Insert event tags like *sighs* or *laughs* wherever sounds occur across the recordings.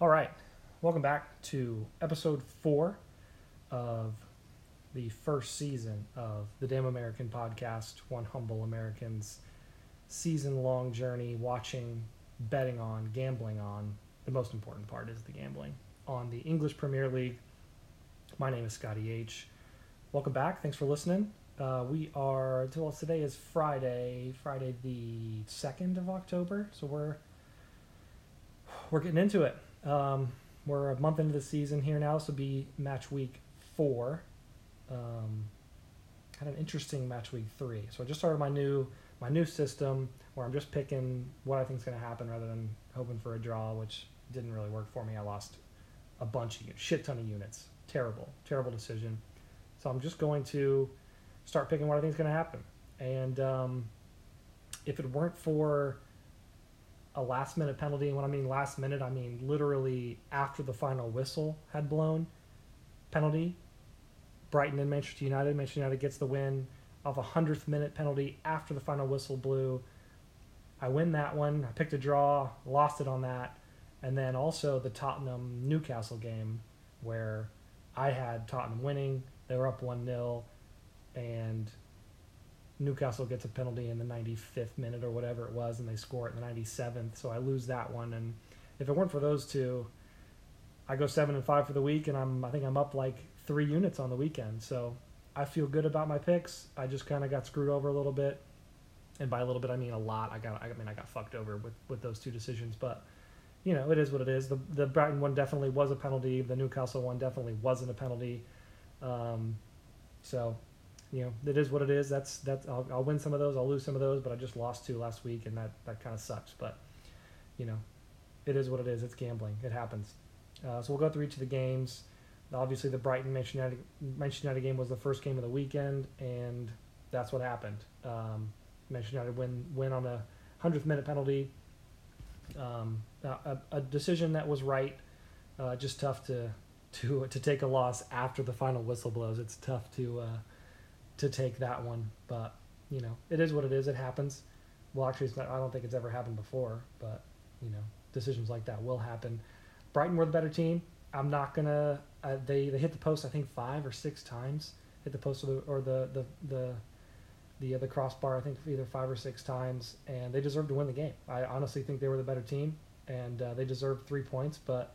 All right, welcome back to episode four of the first season of the Damn American podcast, One Humble American's season long journey watching, betting on, gambling on. The most important part is the gambling on the English Premier League. My name is Scotty H. Welcome back. Thanks for listening. Uh, we are, well, today is Friday, Friday the 2nd of October. So we're, we're getting into it. Um, we're a month into the season here now. This will be match week four. Um, had an interesting match week three. So I just started my new my new system where I'm just picking what I think is going to happen rather than hoping for a draw, which didn't really work for me. I lost a bunch of shit ton of units. Terrible, terrible decision. So I'm just going to start picking what I think is going to happen. And um, if it weren't for a last minute penalty, and when I mean last minute, I mean literally after the final whistle had blown, penalty. Brighton and Manchester United. Manchester United gets the win off a hundredth minute penalty after the final whistle blew. I win that one. I picked a draw, lost it on that, and then also the Tottenham Newcastle game where I had Tottenham winning. They were up one 0 and Newcastle gets a penalty in the 95th minute or whatever it was, and they score it in the 97th. So I lose that one, and if it weren't for those two, I go seven and five for the week, and I'm I think I'm up like three units on the weekend. So I feel good about my picks. I just kind of got screwed over a little bit, and by a little bit I mean a lot. I got I mean I got fucked over with with those two decisions, but you know it is what it is. The the Brighton one definitely was a penalty. The Newcastle one definitely wasn't a penalty. Um, so you know, it is what it is. That's that's I'll, I'll win some of those, I'll lose some of those, but I just lost two last week, and that that kind of sucks. But you know, it is what it is. It's gambling. It happens. Uh, so we'll go through each of the games. Obviously, the Brighton Manchester United, Manchester United game was the first game of the weekend, and that's what happened. Um, Manchester United win win on a hundredth minute penalty. Um, a, a, decision that was right. Uh, just tough to to to take a loss after the final whistle blows. It's tough to uh, to take that one, but you know, it is what it is. It happens. Well, actually, not, I don't think it's ever happened before, but you know, decisions like that will happen. Brighton were the better team. I'm not gonna. Uh, they they hit the post I think five or six times. Hit the post or the or the the the the, uh, the crossbar I think either five or six times, and they deserved to win the game. I honestly think they were the better team, and uh, they deserved three points. But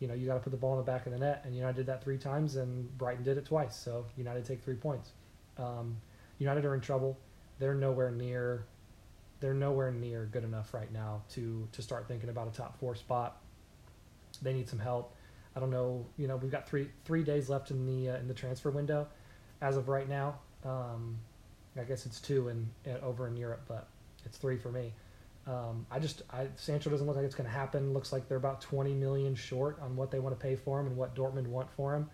you know you got to put the ball in the back of the net, and United did that three times, and Brighton did it twice. So United take three points. Um, United are in trouble. They're nowhere near. They're nowhere near good enough right now to to start thinking about a top four spot. They need some help. I don't know. You know, we've got three three days left in the uh, in the transfer window, as of right now. Um, I guess it's two in, in, over in Europe, but it's three for me. Um, I just I, Sancho doesn't look like it's going to happen. Looks like they're about 20 million short on what they want to pay for him and what Dortmund want for him.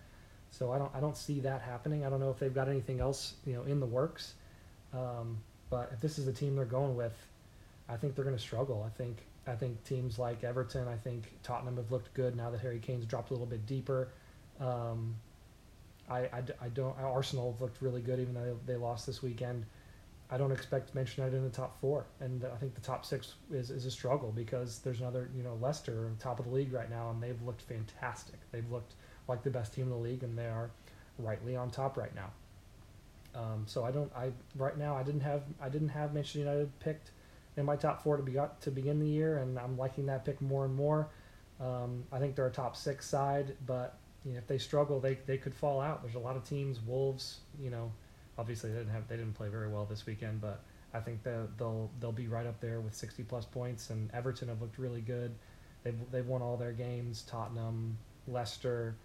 So I don't I don't see that happening. I don't know if they've got anything else you know in the works. Um, but if this is the team they're going with, I think they're going to struggle. I think I think teams like Everton, I think Tottenham have looked good now that Harry Kane's dropped a little bit deeper. Um, I, I, I, don't. Arsenal looked really good even though they, they lost this weekend. I don't expect Manchester United in the top four, and I think the top six is, is a struggle because there's another, you know, Leicester top of the league right now, and they've looked fantastic. They've looked like the best team in the league, and they are rightly on top right now. Um, so I don't. I right now I didn't have I didn't have Manchester United picked in my top four to be to begin the year, and I'm liking that pick more and more. Um, I think they're a top six side, but you know, if they struggle, they they could fall out. There's a lot of teams. Wolves, you know, obviously they didn't have they didn't play very well this weekend, but I think they'll they'll they'll be right up there with 60 plus points. And Everton have looked really good. They've they've won all their games. Tottenham, Leicester,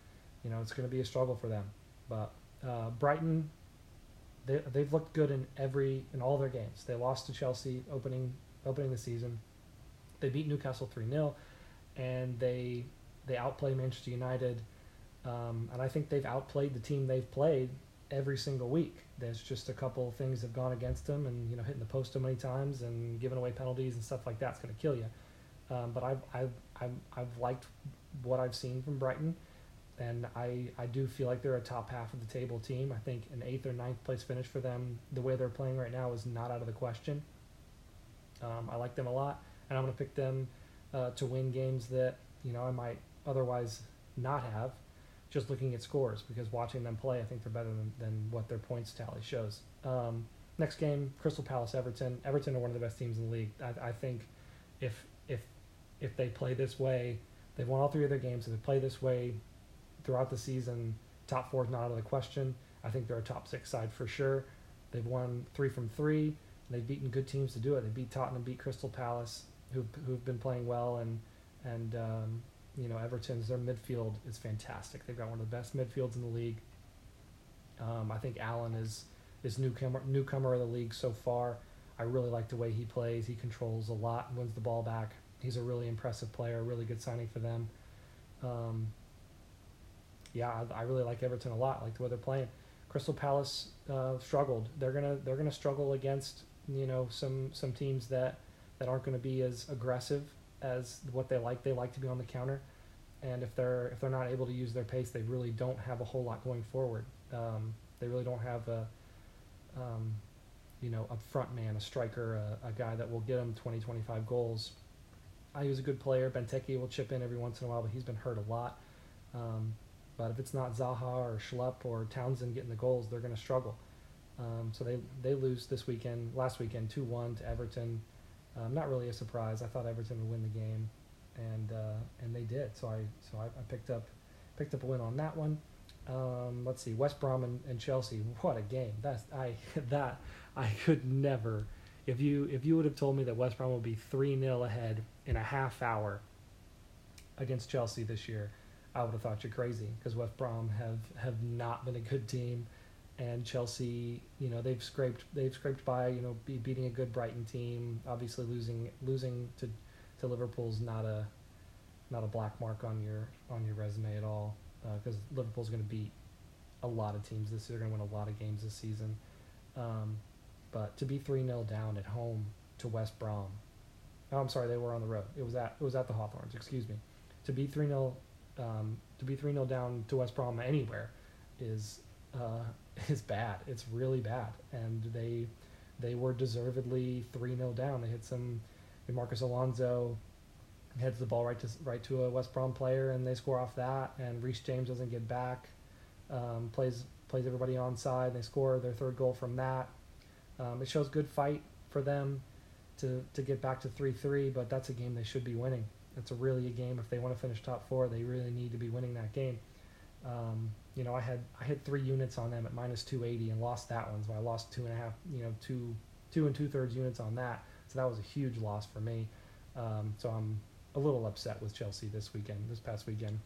you know, it's going to be a struggle for them. But uh, Brighton, they they've looked good in every in all their games. They lost to Chelsea opening opening the season. They beat Newcastle three 0 and they they outplay Manchester United. Um, and I think they've outplayed the team they've played every single week. There's just a couple of things that have gone against them, and you know hitting the post too many times and giving away penalties and stuff like that's going to kill you. Um, but I've, I've I've I've liked what I've seen from Brighton and I, I do feel like they're a top half of the table team. I think an eighth or ninth place finish for them, the way they're playing right now, is not out of the question. Um, I like them a lot, and I'm going to pick them uh, to win games that you know I might otherwise not have, just looking at scores. Because watching them play, I think they're better than, than what their points tally shows. Um, next game, Crystal Palace, Everton. Everton are one of the best teams in the league. I, I think if if if they play this way, they've won all three of their games. If they play this way throughout the season, top four is not out of the question. I think they're a top six side for sure. They've won three from three. They've beaten good teams to do it. They beat Tottenham, beat Crystal Palace, who've, who've been playing well, and and um, you know Everton's their midfield is fantastic. They've got one of the best midfields in the league. Um, I think Allan is is newcomer newcomer of the league so far. I really like the way he plays. He controls a lot wins the ball back. He's a really impressive player. Really good signing for them. Um, yeah, I, I really like Everton a lot. I like the way they're playing. Crystal Palace uh, struggled. They're gonna they're gonna struggle against you know some some teams that that aren't going to be as aggressive as what they like. They like to be on the counter, and if they're if they're not able to use their pace, they really don't have a whole lot going forward. Um, they really don't have a um, you know a front man, a striker, a, a, guy that will get them 20, 25 goals. I use a good player. Benteke will chip in every once in a while, but he's been hurt a lot. Um, but if it's not Zaha or Schlupp or Townsend getting the goals, they're going to struggle. Um, so they they lose this weekend, last weekend, two one to Everton. Um, not really a surprise. I thought Everton would win the game, and uh, and they did. So I so I, I, picked up picked up a win on that one. Um, let's see, West Brom and, and, Chelsea. What a game! That's I *laughs* that I could never. If you if you would have told me that West Brom would be three 0 ahead in a half hour against Chelsea this year, I would have thought you're crazy because West Brom have have not been a good team, and Chelsea, you know, they've scraped they've scraped by, you know, be, beating a good Brighton team. Obviously, losing losing to to Liverpool's not a not a black mark on your on your resume at all because uh, Liverpool's going to beat a lot of teams this year. They're going to win a lot of games this season. Um, but to be three 0 down at home to West Brom, oh, I'm sorry, they were on the road. It was at it was at the Hawthorns. Excuse me. To be three 0 um, to be 3 0 down to West Brom anywhere is uh, *laughs* is bad. It's really bad. And they they were deservedly 3 0 down. They hit some Marcos Alonso heads the ball right to right to a West Brom player and they score off that and Reece James doesn't get back. Um, plays plays everybody on side. They score their third goal from that. Um, it shows good fight for them to to get back to 3-3, but that's a game they should be winning. It's a really a game if they want to finish top four. They really need to be winning that game. Um, you know, I had I had three units on them at minus 280 and lost that one, so I lost two and a half, you know, two two and two thirds units on that. So that was a huge loss for me. Um, so I'm a little upset with Chelsea this weekend, this past weekend,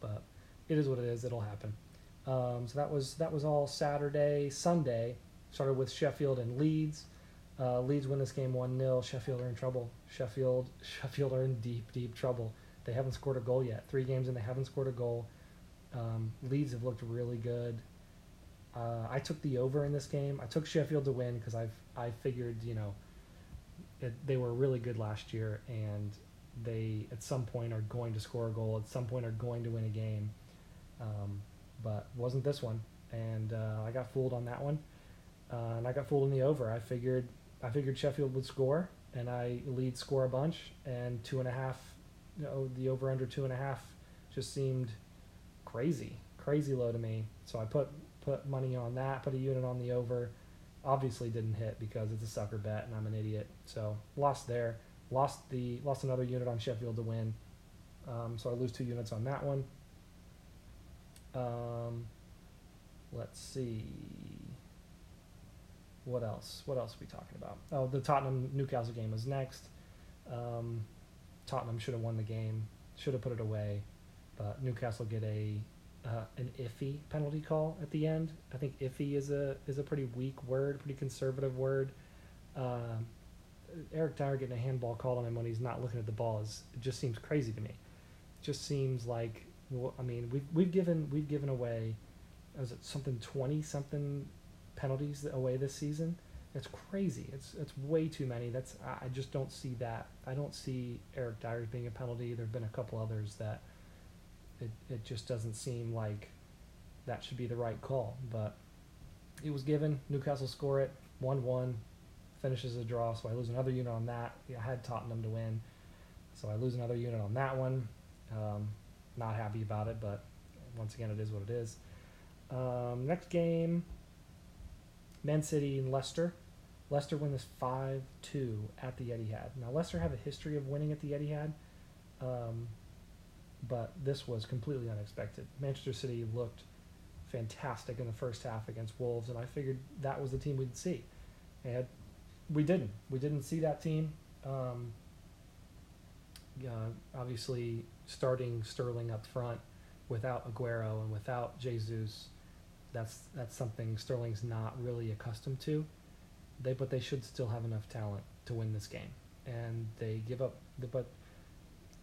but it is what it is. It'll happen. Um, so that was that was all Saturday. Sunday started with Sheffield and Leeds. Uh, Leeds win this game 1 0. Sheffield are in trouble. Sheffield *laughs* Sheffield are in deep, deep trouble. They haven't scored a goal yet. Three games and they haven't scored a goal. Um, Leeds have looked really good. Uh, I took the over in this game. I took Sheffield to win because I I figured you know it, they were really good last year and they at some point are going to score a goal. At some point are going to win a game. Um, but wasn't this one, and uh, I got fooled on that one. Uh, and I got fooled in the over. I figured I figured Sheffield would score, and I lead score a bunch, and two and a half, you know, the over under two and a half just seemed crazy, crazy low to me. So I put put money on that, put a unit on the over. Obviously didn't hit because it's a sucker bet and I'm an idiot. So lost there. Lost the lost another unit on Sheffield to win. Um, so I lose two units on that one. Um, let's see what else? What else are we talking about? Oh, the Tottenham Newcastle game was next. Um, Tottenham should have won the game, should have put it away, but Newcastle get a uh, an iffy penalty call at the end. I think iffy is a is a pretty weak word, pretty conservative word. Uh, Eric Dier getting a handball called on him when he's not looking at the ball is it just seems crazy to me. It just seems like well, I mean we've we've given we've given away was it something twenty something penalties away this season. It's crazy. It's it's way too many. That's I just don't see that. I don't see Eric Dier's being a penalty. There've been a couple others that it it just doesn't seem like that should be the right call. But it was given. Newcastle score it one one, finishes a draw. So I lose another unit on that. I had Tottenham to win, so I lose another unit on that one. Um, not happy about it, but once again, it is what it is. Um, next game, Man City and Leicester. Leicester win this 5 2 at the Etihad. Now, Leicester have a history of winning at the Etihad, um, but this was completely unexpected. Manchester City looked fantastic in the first half against Wolves, and I figured that was the team we'd see. And we didn't. We didn't see that team. Um, uh, obviously, starting Sterling up front without Aguero and without Jesus, that's that's something Sterling's not really accustomed to. They but they should still have enough talent to win this game, and they give up. The, But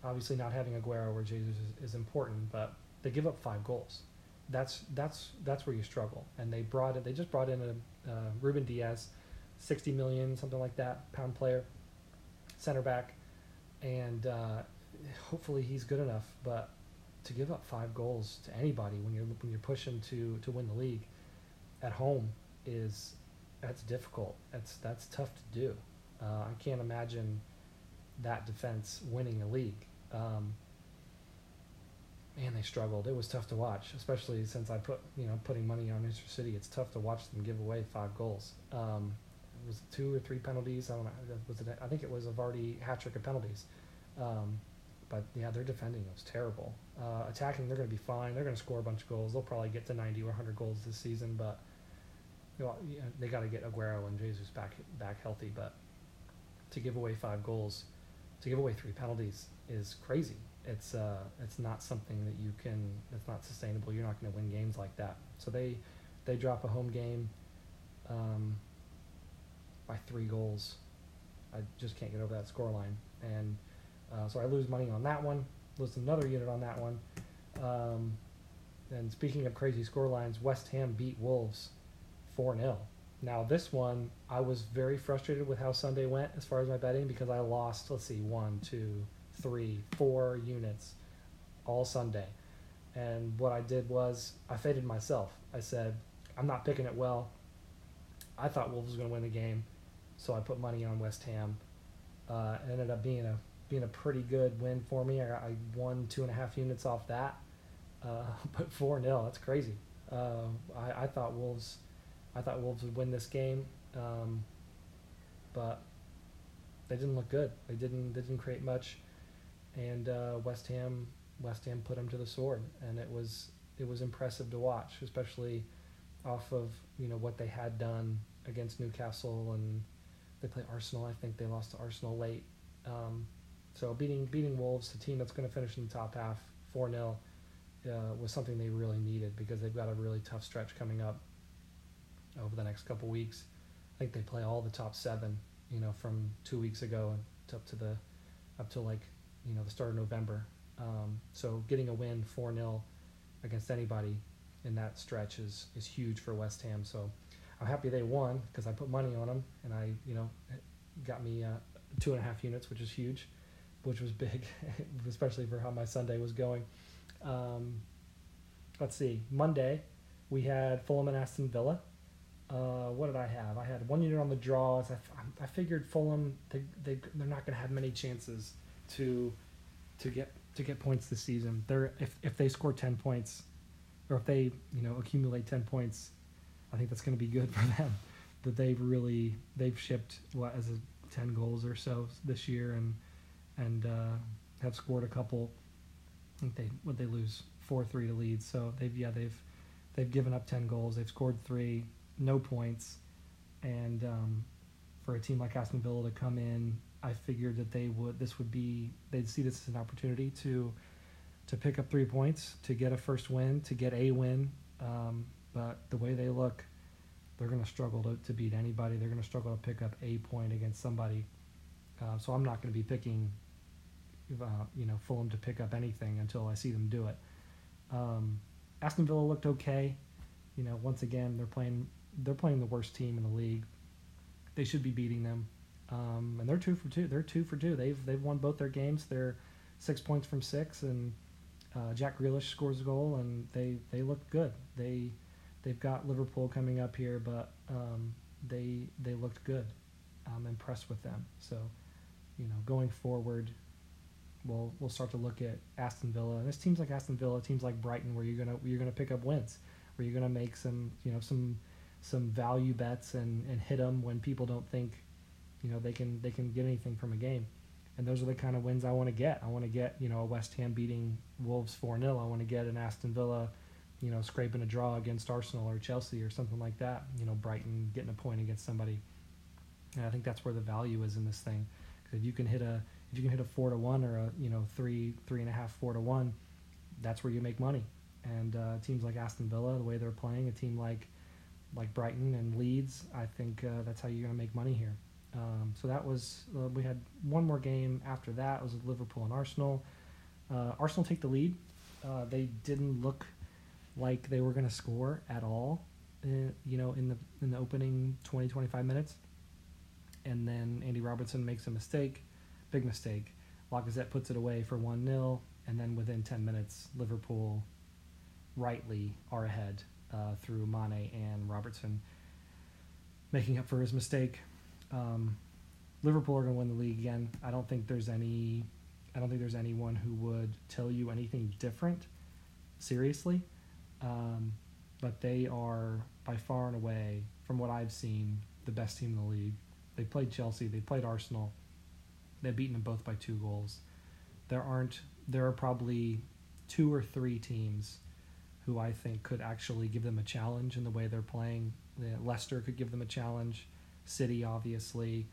obviously, not having Aguero or Jesus is, is important, but they give up five goals. That's that's that's where you struggle. And they brought it. They just brought in a uh, Ruben Dias, sixty million something like that pound player, center back, and uh, hopefully he's good enough. But to give up five goals to anybody when you're when you're pushing to to win the league at home is that's difficult. That's that's tough to do. Uh, I can't imagine that defense winning a league. Um, man, they struggled. It was tough to watch, especially since I put you know putting money on Manchester City. It's tough to watch them give away five goals. Um, it was two or three penalties. I don't know. Was it? I think it was a Vardy hat trick of penalties. Um, but yeah, their defending was terrible. Uh, attacking, they're going to be fine. They're going to score a bunch of goals. They'll probably get to 90 or 100 goals this season, but you know, they got to get Aguero and Jesus back back healthy. But to give away five goals, to give away three penalties is crazy. It's uh, it's not something that you can. It's not sustainable. You're not going to win games like that. So they they drop a home game um, by three goals. I just can't get over that scoreline and uh, so I lose money on that one, lose another unit on that one. Um, and speaking of crazy score lines, West Ham beat Wolves 4 0. Now, this one, I was very frustrated with how Sunday went as far as my betting because I lost, let's see, one, two, three, four units all Sunday. And what I did was I faded myself. I said, I'm not picking it well. I thought Wolves was going to win the game, so I put money on West Ham. Uh, it ended up being a being a pretty good win for me. I, I won two and a half units off that, uh, *laughs* but four 0 That's crazy. Uh, I, I thought Wolves, I thought Wolves would win this game, um, but they didn't look good. They didn't they didn't create much, and uh, West Ham West Ham put them to the sword, and it was it was impressive to watch, especially off of you know what they had done against Newcastle and they play Arsenal. I think they lost to Arsenal late. Um, so beating beating Wolves, the team that's going to finish in the top half, four 0 uh, was something they really needed because they've got a really tough stretch coming up over the next couple weeks. I think they play all the top seven, you know, from two weeks ago up to the up to like you know the start of November. Um, so getting a win four 0 against anybody in that stretch is is huge for West Ham. So I'm happy they won because I put money on them and I you know got me uh, two and a half units, which is huge which was big, *laughs* especially for how my Sunday was going. Um, let's see. Monday, we had Fulham and Aston Villa. Uh, what did I have? I had one unit on the draws. I, I figured Fulham they, they they're not going to have many chances to to get to get points this season. They're if if they score ten points, or if they you know accumulate ten points, I think that's going to be good *laughs* for them. That they've really they've shipped what as ten goals or so this year and and uh, have scored a couple. I think they would they lose four three to Leeds. So they've yeah they've they've given up ten goals. They've scored three, no points, and um, for a team like Aston Villa to come in, I figured that they would this would be they'd see this as an opportunity to to pick up three points, to get a first win, to get a win. Um, but the way they look, they're going to struggle to, to beat anybody. They're going to struggle to pick up a point against somebody. Uh, so I'm not going to be picking uh, you know Fulham to pick up anything until I see them do it. Um, Aston Villa looked okay. You know, once again they're playing they're playing the worst team in the league. They should be beating them, um, and they're two for two. They're two for two. They've they've won both their games. They're six points from six, and uh, Jack Grealish scores a goal, and they they look good. They they've got Liverpool coming up here, but um, they they looked good. I'm impressed with them. So, you know, going forward, we'll we'll start to look at Aston Villa. And this teams like Aston Villa, teams like Brighton, where you're gonna you're gonna pick up wins, where you're gonna make some you know some some value bets and and hit them when people don't think you know they can they can get anything from a game. And those are the kind of wins I want to get. I want to get you know a West Ham beating Wolves four 0 I want to get an Aston Villa, you know, scraping a draw against Arsenal or Chelsea or something like that. You know, Brighton getting a point against somebody. And I think that's where the value is in this thing. Because if you can hit a if you can hit a four to one or a you know three three and a half four to one, that's where you make money. And uh, teams like Aston Villa, the way they're playing, a team like like Brighton and Leeds, I think uh, that's how you're going to make money here. Um, so that was uh, we had one more game after that it was Liverpool and Arsenal. Uh, Arsenal take the lead. Uh, they didn't look like they were going to score at all. Uh, you know, in the in the opening 20 25 minutes, and then Andy Robertson makes a mistake, big mistake. Lacazette puts it away for one 0 and then within 10 minutes, Liverpool rightly are ahead uh, through Mane and Robertson, making up for his mistake. Um, Liverpool are going to win the league again. I don't think there's any. I don't think there's anyone who would tell you anything different, seriously. Um, but they are by far and away, from what I've seen, the best team in the league. They played Chelsea. They played Arsenal. They've beaten them both by two goals. There aren't. There are probably two or three teams who I think could actually give them a challenge in the way they're playing. Leicester could give them a challenge. City, obviously.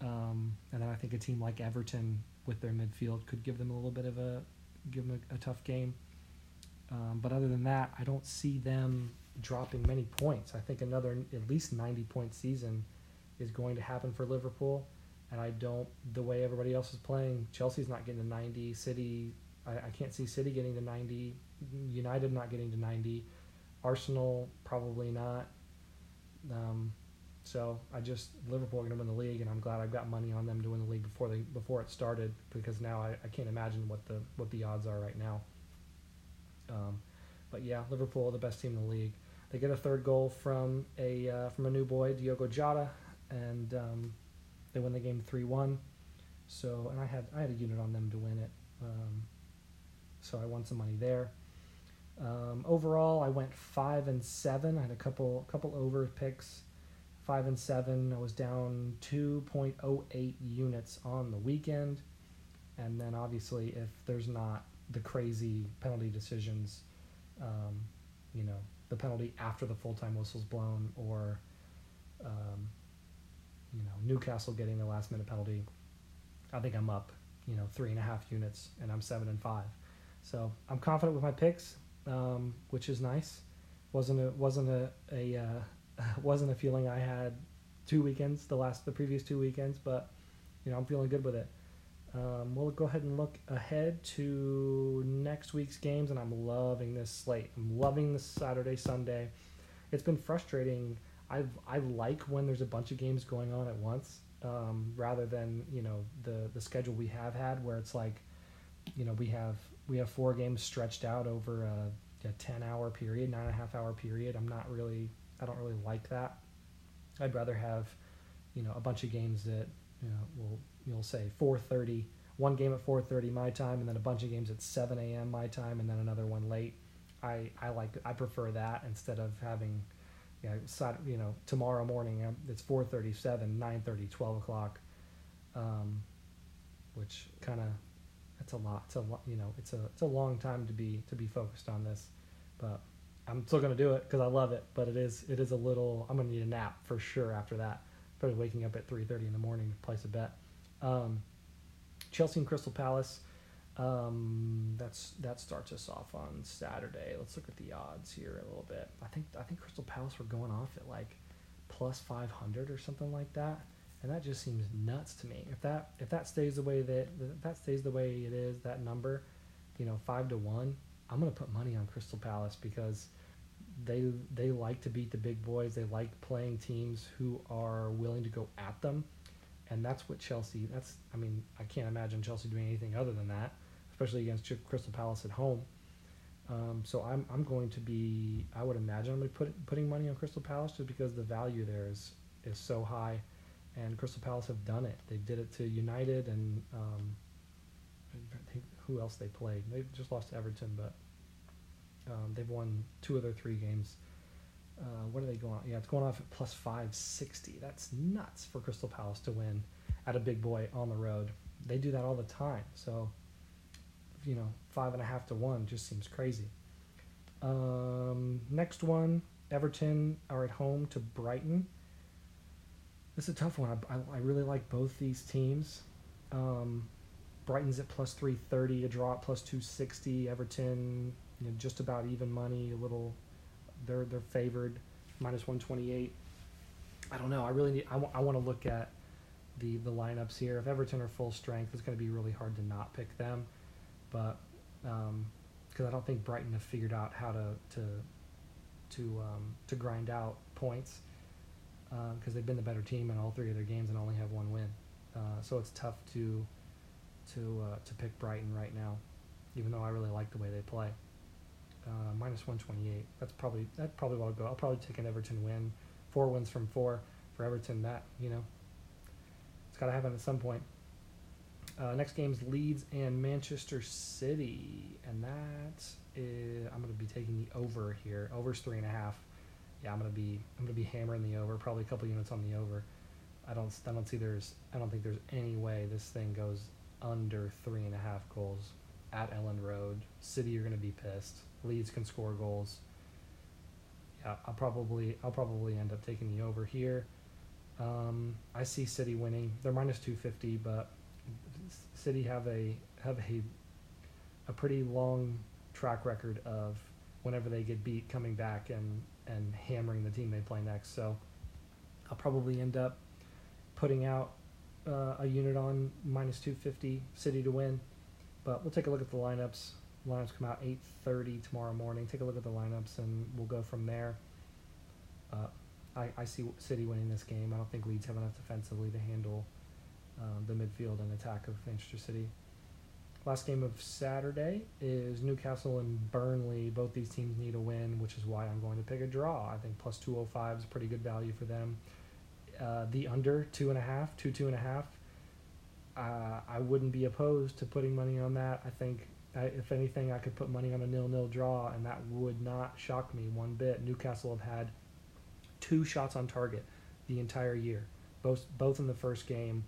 Um, and then I think a team like Everton with their midfield could give them a little bit of a give them a, a tough game. Um, but other than that, I don't see them dropping many points. I think another at least 90 point season is going to happen for Liverpool. And I don't, the way everybody else is playing, Chelsea's not getting to 90. City, I, I can't see City getting to 90. United not getting to 90. Arsenal, probably not. Um, so I just Liverpool are going to win the league, and I'm glad I've got money on them to win the league before they before it started because now I, I can't imagine what the what the odds are right now. Um, but yeah, Liverpool the best team in the league. They get a third goal from a uh, from a new boy Diogo Jota, and um, they win the game three one. So and I had I had a unit on them to win it, um, so I won some money there. Um, overall, I went five and seven. I had a couple couple over picks five and seven. I was down 2.08 units on the weekend, and then obviously if there's not the crazy penalty decisions, um, you know, the penalty after the full time whistle's blown, or um, you know Newcastle getting the last minute penalty, I think I'm up, you know, three and a half units, and I'm seven and five. So I'm confident with my picks, um, which is nice. wasn't a wasn't a a uh, *laughs* wasn't a feeling I had two weekends, the last, the previous two weekends, but you know, I'm feeling good with it. Um, we'll go ahead and look ahead to next week's games, and I'm loving this slate. I'm loving this Saturday, Sunday. It's been frustrating. I I like when there's a bunch of games going on at once, um, rather than you know the the schedule we have had, where it's like, you know, we have we have four games stretched out over a, a ten hour period, nine and a half hour period. I'm not really I don't really like that. I'd rather have, you know, a bunch of games that you know will you'll say 4:30, one game at 4:30 my time, and then a bunch of games at 7 a.m. my time, and then another one late. I I like I prefer that instead of having, you know, you know tomorrow morning um, it's 4:37, 9:30, 12 o'clock, um, which kind of it's a lot. It's a you know it's a it's a long time to be to be focused on this, but I'm still gonna do it because I love it, but it is it is a little. I'm gonna need a nap for sure after that. Probably waking up at 3:30 in the morning to place a bet. Um, Chelsea and Crystal Palace. Um, that's that starts us off on Saturday. Let's look at the odds here a little bit. I think I think Crystal Palace were going off at like plus 500 or something like that, and that just seems nuts to me. If that if that stays the way that if that stays the way it is, that number, you know, five to one, I'm gonna put money on Crystal Palace because they they like to beat the big boys. They like playing teams who are willing to go at them, and that's what Chelsea. That's I mean I can't imagine Chelsea doing anything other than that, especially against Crystal Palace at home. Um, so I'm I'm going to be I would imagine I'm going to put putting money on Crystal Palace just because the value there is is so high, and Crystal Palace have done it. They did it to United and um, who else they played. They just lost to Everton, but um, they've won two of their three games. Uh, what are they going on? Yeah, it's going off at plus 560. That's nuts for Crystal Palace to win at a big boy on the road. They do that all the time. So, you know, five and a half to one just seems crazy. Um, next one Everton are at home to Brighton. This is a tough one. I, I, I really like both these teams. Um, Brighton's at plus 330, a draw at plus 260. Everton, you know, just about even money, a little. They're they're favored, minus 128. I don't know. I really need. I, w- I want to look at the the lineups here. If Everton are full strength, it's going to be really hard to not pick them. But because um, I don't think Brighton have figured out how to to to um, to grind out points because uh, they've been the better team in all three of their games and only have one win. Uh, so it's tough to to uh, to pick Brighton right now, even though I really like the way they play. Uh, minus 128. That's probably that probably will go. I'll probably take an Everton win. Four wins from four for Everton. That you know, it's got to happen at some point. Uh, next game's Leeds and Manchester City, and that is I'm going to be taking the over here. Over's three and a half. Yeah, I'm going to be I'm going to be hammering the over. Probably a couple units on the over. I don't I don't see there's I don't think there's any way this thing goes under three and a half goals at Elland Road. City you're going to be pissed. Leeds can score goals. Yeah, I'll probably I'll probably end up taking the over here. Um, I see City winning. They're minus two fifty, but City have a have a a pretty long track record of whenever they get beat coming back and and hammering the team they play next. So I'll probably end up putting out uh, a unit on minus 250 City to win. But we'll take a look at the lineups. Lineups come out 8:30 tomorrow morning. Take a look at the lineups and we'll go from there. Uh, I, I see City winning this game. I don't think Leeds have enough defensively to handle um, the midfield and attack of Manchester City. Last game of Saturday is Newcastle and Burnley. Both these teams need a win, which is why I'm going to pick a draw. I think plus 205 is pretty good value for them. Uh, the under two and a half, two two and a half. Uh, I wouldn't be opposed to putting money on that. I think, I, if anything, I could put money on a nil-nil draw, and that would not shock me one bit. Newcastle have had two shots on target the entire year, both both in the first game.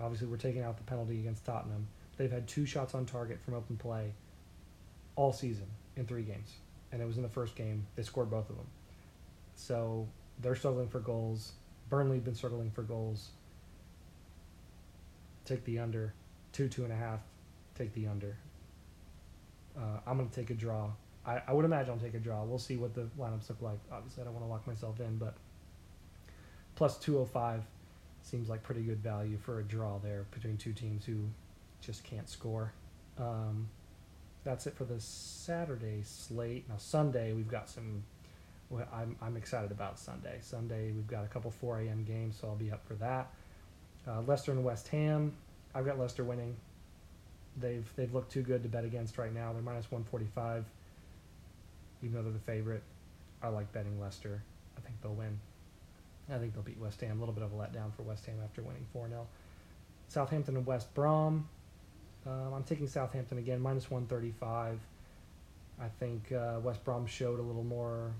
Obviously, we're taking out the penalty against Tottenham. They've had two shots on target from open play all season in three games, and it was in the first game. They scored both of them, so they're struggling for goals. Burnley been struggling for goals. Take the under, two two and a half. Take the under. Uh, I'm gonna take a draw. I, I would imagine I'll take a draw. We'll see what the lineups look like. Obviously, I don't want to lock myself in, but plus 205 seems like pretty good value for a draw there between two teams who just can't score. Um, that's it for the Saturday slate. Now Sunday we've got some well, I'm, I'm excited about Sunday. Sunday, we've got a couple 4 a.m. games, so I'll be up for that. Uh, Leicester and West Ham. I've got Leicester winning. They've they've looked too good to bet against right now. They're minus 145, even though they're the favorite. I like betting Leicester. I think they'll win. I think they'll beat West Ham. A little bit of a letdown for West Ham after winning 4 0. Southampton and West Brom. Um, I'm taking Southampton again, minus 135. I think uh, West Brom showed a little more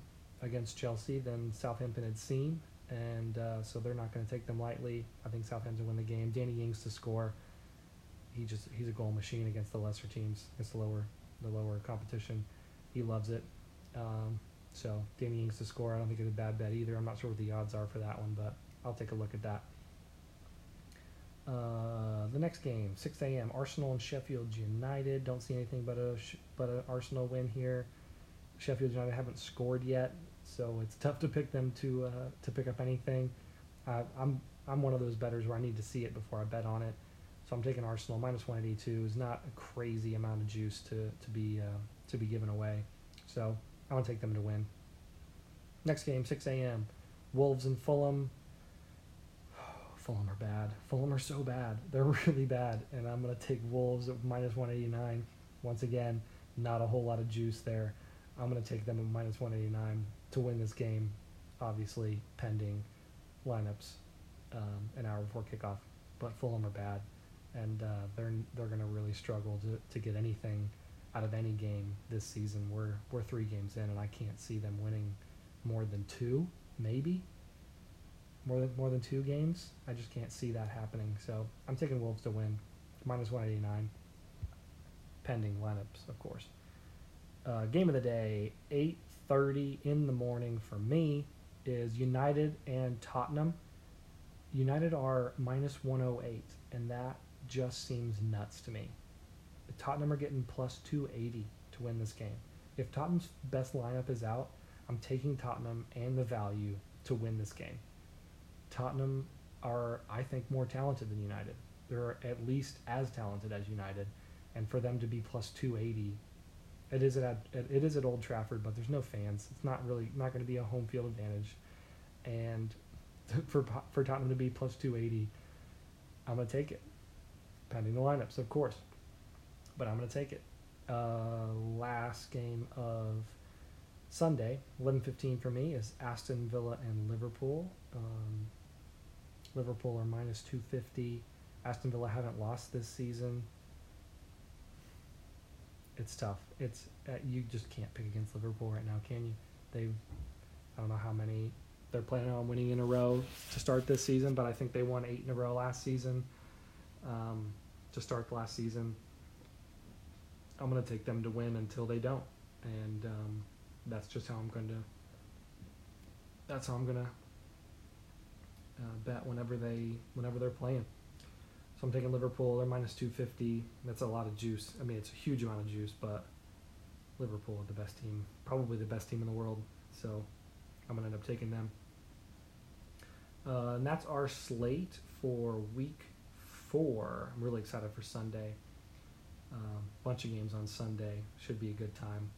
against Chelsea than Southampton had seen, and uh, so they're not going to take them lightly. I think Southampton win the game. Danny Ings to score. He just he's a goal machine against the lesser teams, against the lower the lower competition. He loves it. Um, so Danny Ings to score. I don't think it's a bad bet either. I'm not sure what the odds are for that one, but I'll take a look at that. Uh, the next game, 6 a.m. Arsenal and Sheffield United. Don't see anything but a but an Arsenal win here. Sheffield United haven't scored yet, so it's *laughs* tough to pick them to uh, to pick up anything. Uh, I'm I'm one of those betters where I need to see it before I bet on it. So I'm taking Arsenal minus 182 is not a crazy amount of juice to to be uh, to be given away. So I want to take them to win. Next game 6 a.m. Wolves and Fulham. *sighs* Fulham are bad. Fulham are so bad. *laughs* They're really bad, and I'm gonna take Wolves at minus 189. Once again, not a whole lot of juice there. I'm going to take them at minus 189 to win this game, obviously pending lineups um, an hour before kickoff. But Fulham are bad. And uh, they're they're going to really struggle to, to get anything out of any game this season. We're we're three games in, and I can't see them winning more than two, maybe more than more than two games. I just can't see that happening. So I'm taking Wolves to win, minus 189, pending lineups, of course. Uh, game of the day, 8:30 in the morning for me is United and Tottenham. United are minus 108, and that just seems nuts to me. Tottenham are getting plus 280 to win this game. If Tottenham's best lineup is out, I'm taking Tottenham and the value to win this game. Tottenham are, I think, more talented than United. They're at least as talented as United, and for them to be plus 280, it is at it is at Old Trafford, but there's no fans. It's not really not going to be a home field advantage, and *laughs* for for Tottenham to be plus 280, I'm going to take it, pending the lineups, of course, but I'm going to take it. Uh, last game of Sunday, 11:15 for me is Aston Villa and Liverpool. Um, Liverpool are minus 250. Aston Villa haven't lost this season. It's tough. It's uh, you just can't pick against Liverpool right now, can you? They've I don't know how many they're planning on winning in a row to start this season, but I think they won eight in a row last season. Um, to start the last season, I'm going to take them to win until they don't, and um, that's just how I'm going to. That's how I'm going to uh, bet whenever they whenever they're playing. So I'm taking Liverpool. They're minus 250. That's a lot of juice. I mean, it's a huge amount of juice, but Liverpool are the best team, probably the best team in the world. So I'm gonna end up taking them. Uh, and that's our slate for week four. I'm really excited for Sunday. Um, bunch of games on Sunday should be a good time.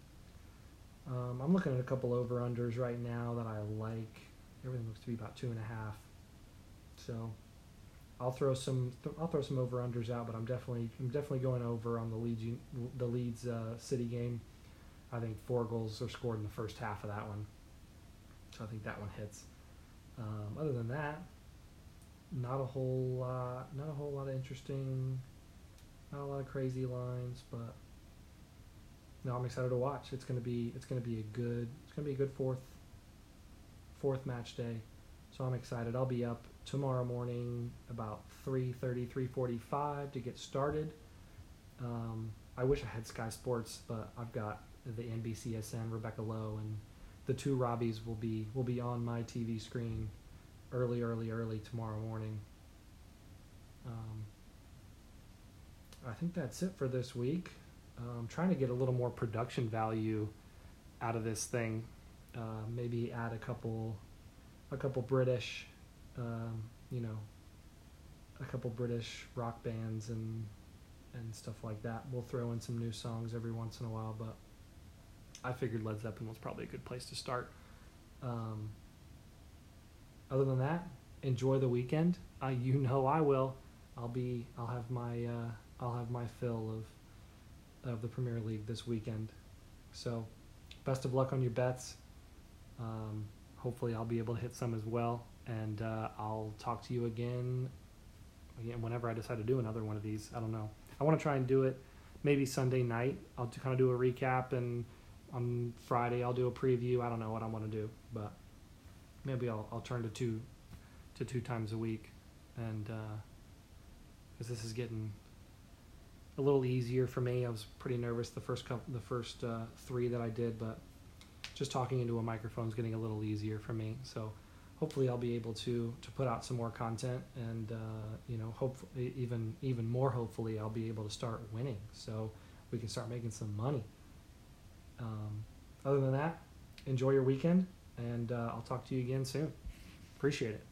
Um, I'm looking at a couple over unders right now that I like. Everything looks to be about two and a half. So I'll throw some th- I'll throw some over unders out, but I'm definitely I'm definitely going over on the Leeds the Leeds uh, City game. I think four goals are scored in the first half of that one, so I think that one hits. Um, other than that, not a whole lot, not a whole lot of interesting, not a lot of crazy lines, but no, I'm excited to watch. It's gonna be it's gonna be a good it's gonna be a good fourth fourth match day, so I'm excited. I'll be up tomorrow morning about 3.30 3.45 to get started um, i wish i had sky sports but i've got the nbcsn rebecca lowe and the two robbies will be will be on my tv screen early early early tomorrow morning um, i think that's it for this week uh, i'm trying to get a little more production value out of this thing uh, maybe add a couple a couple british um, you know, a couple British rock bands and and stuff like that. We'll throw in some new songs every once in a while, but I figured Led Zeppelin was probably a good place to start. Um, other than that, enjoy the weekend. Uh, you know I will. I'll be. I'll have my. Uh, I'll have my fill of of the Premier League this weekend. So, best of luck on your bets. Um, hopefully, I'll be able to hit some as well and uh, I'll talk to you again, again whenever I decide to do another one of these. I don't know. I want to try and do it maybe Sunday night. I'll kind of do a recap, and on Friday I'll do a preview. I don't know what I want to do, but maybe I'll I'll turn to two to two times a week, and because uh, this is getting a little easier for me. I was pretty nervous the first couple, the first uh, three that I did, but just talking into a microphone is getting a little easier for me. So hopefully I'll be able to to put out some more content, and uh, you know, hopefully even even more hopefully I'll be able to start winning, so we can start making some money. Um, other than that, enjoy your weekend, and uh, I'll talk to you again soon. Appreciate it.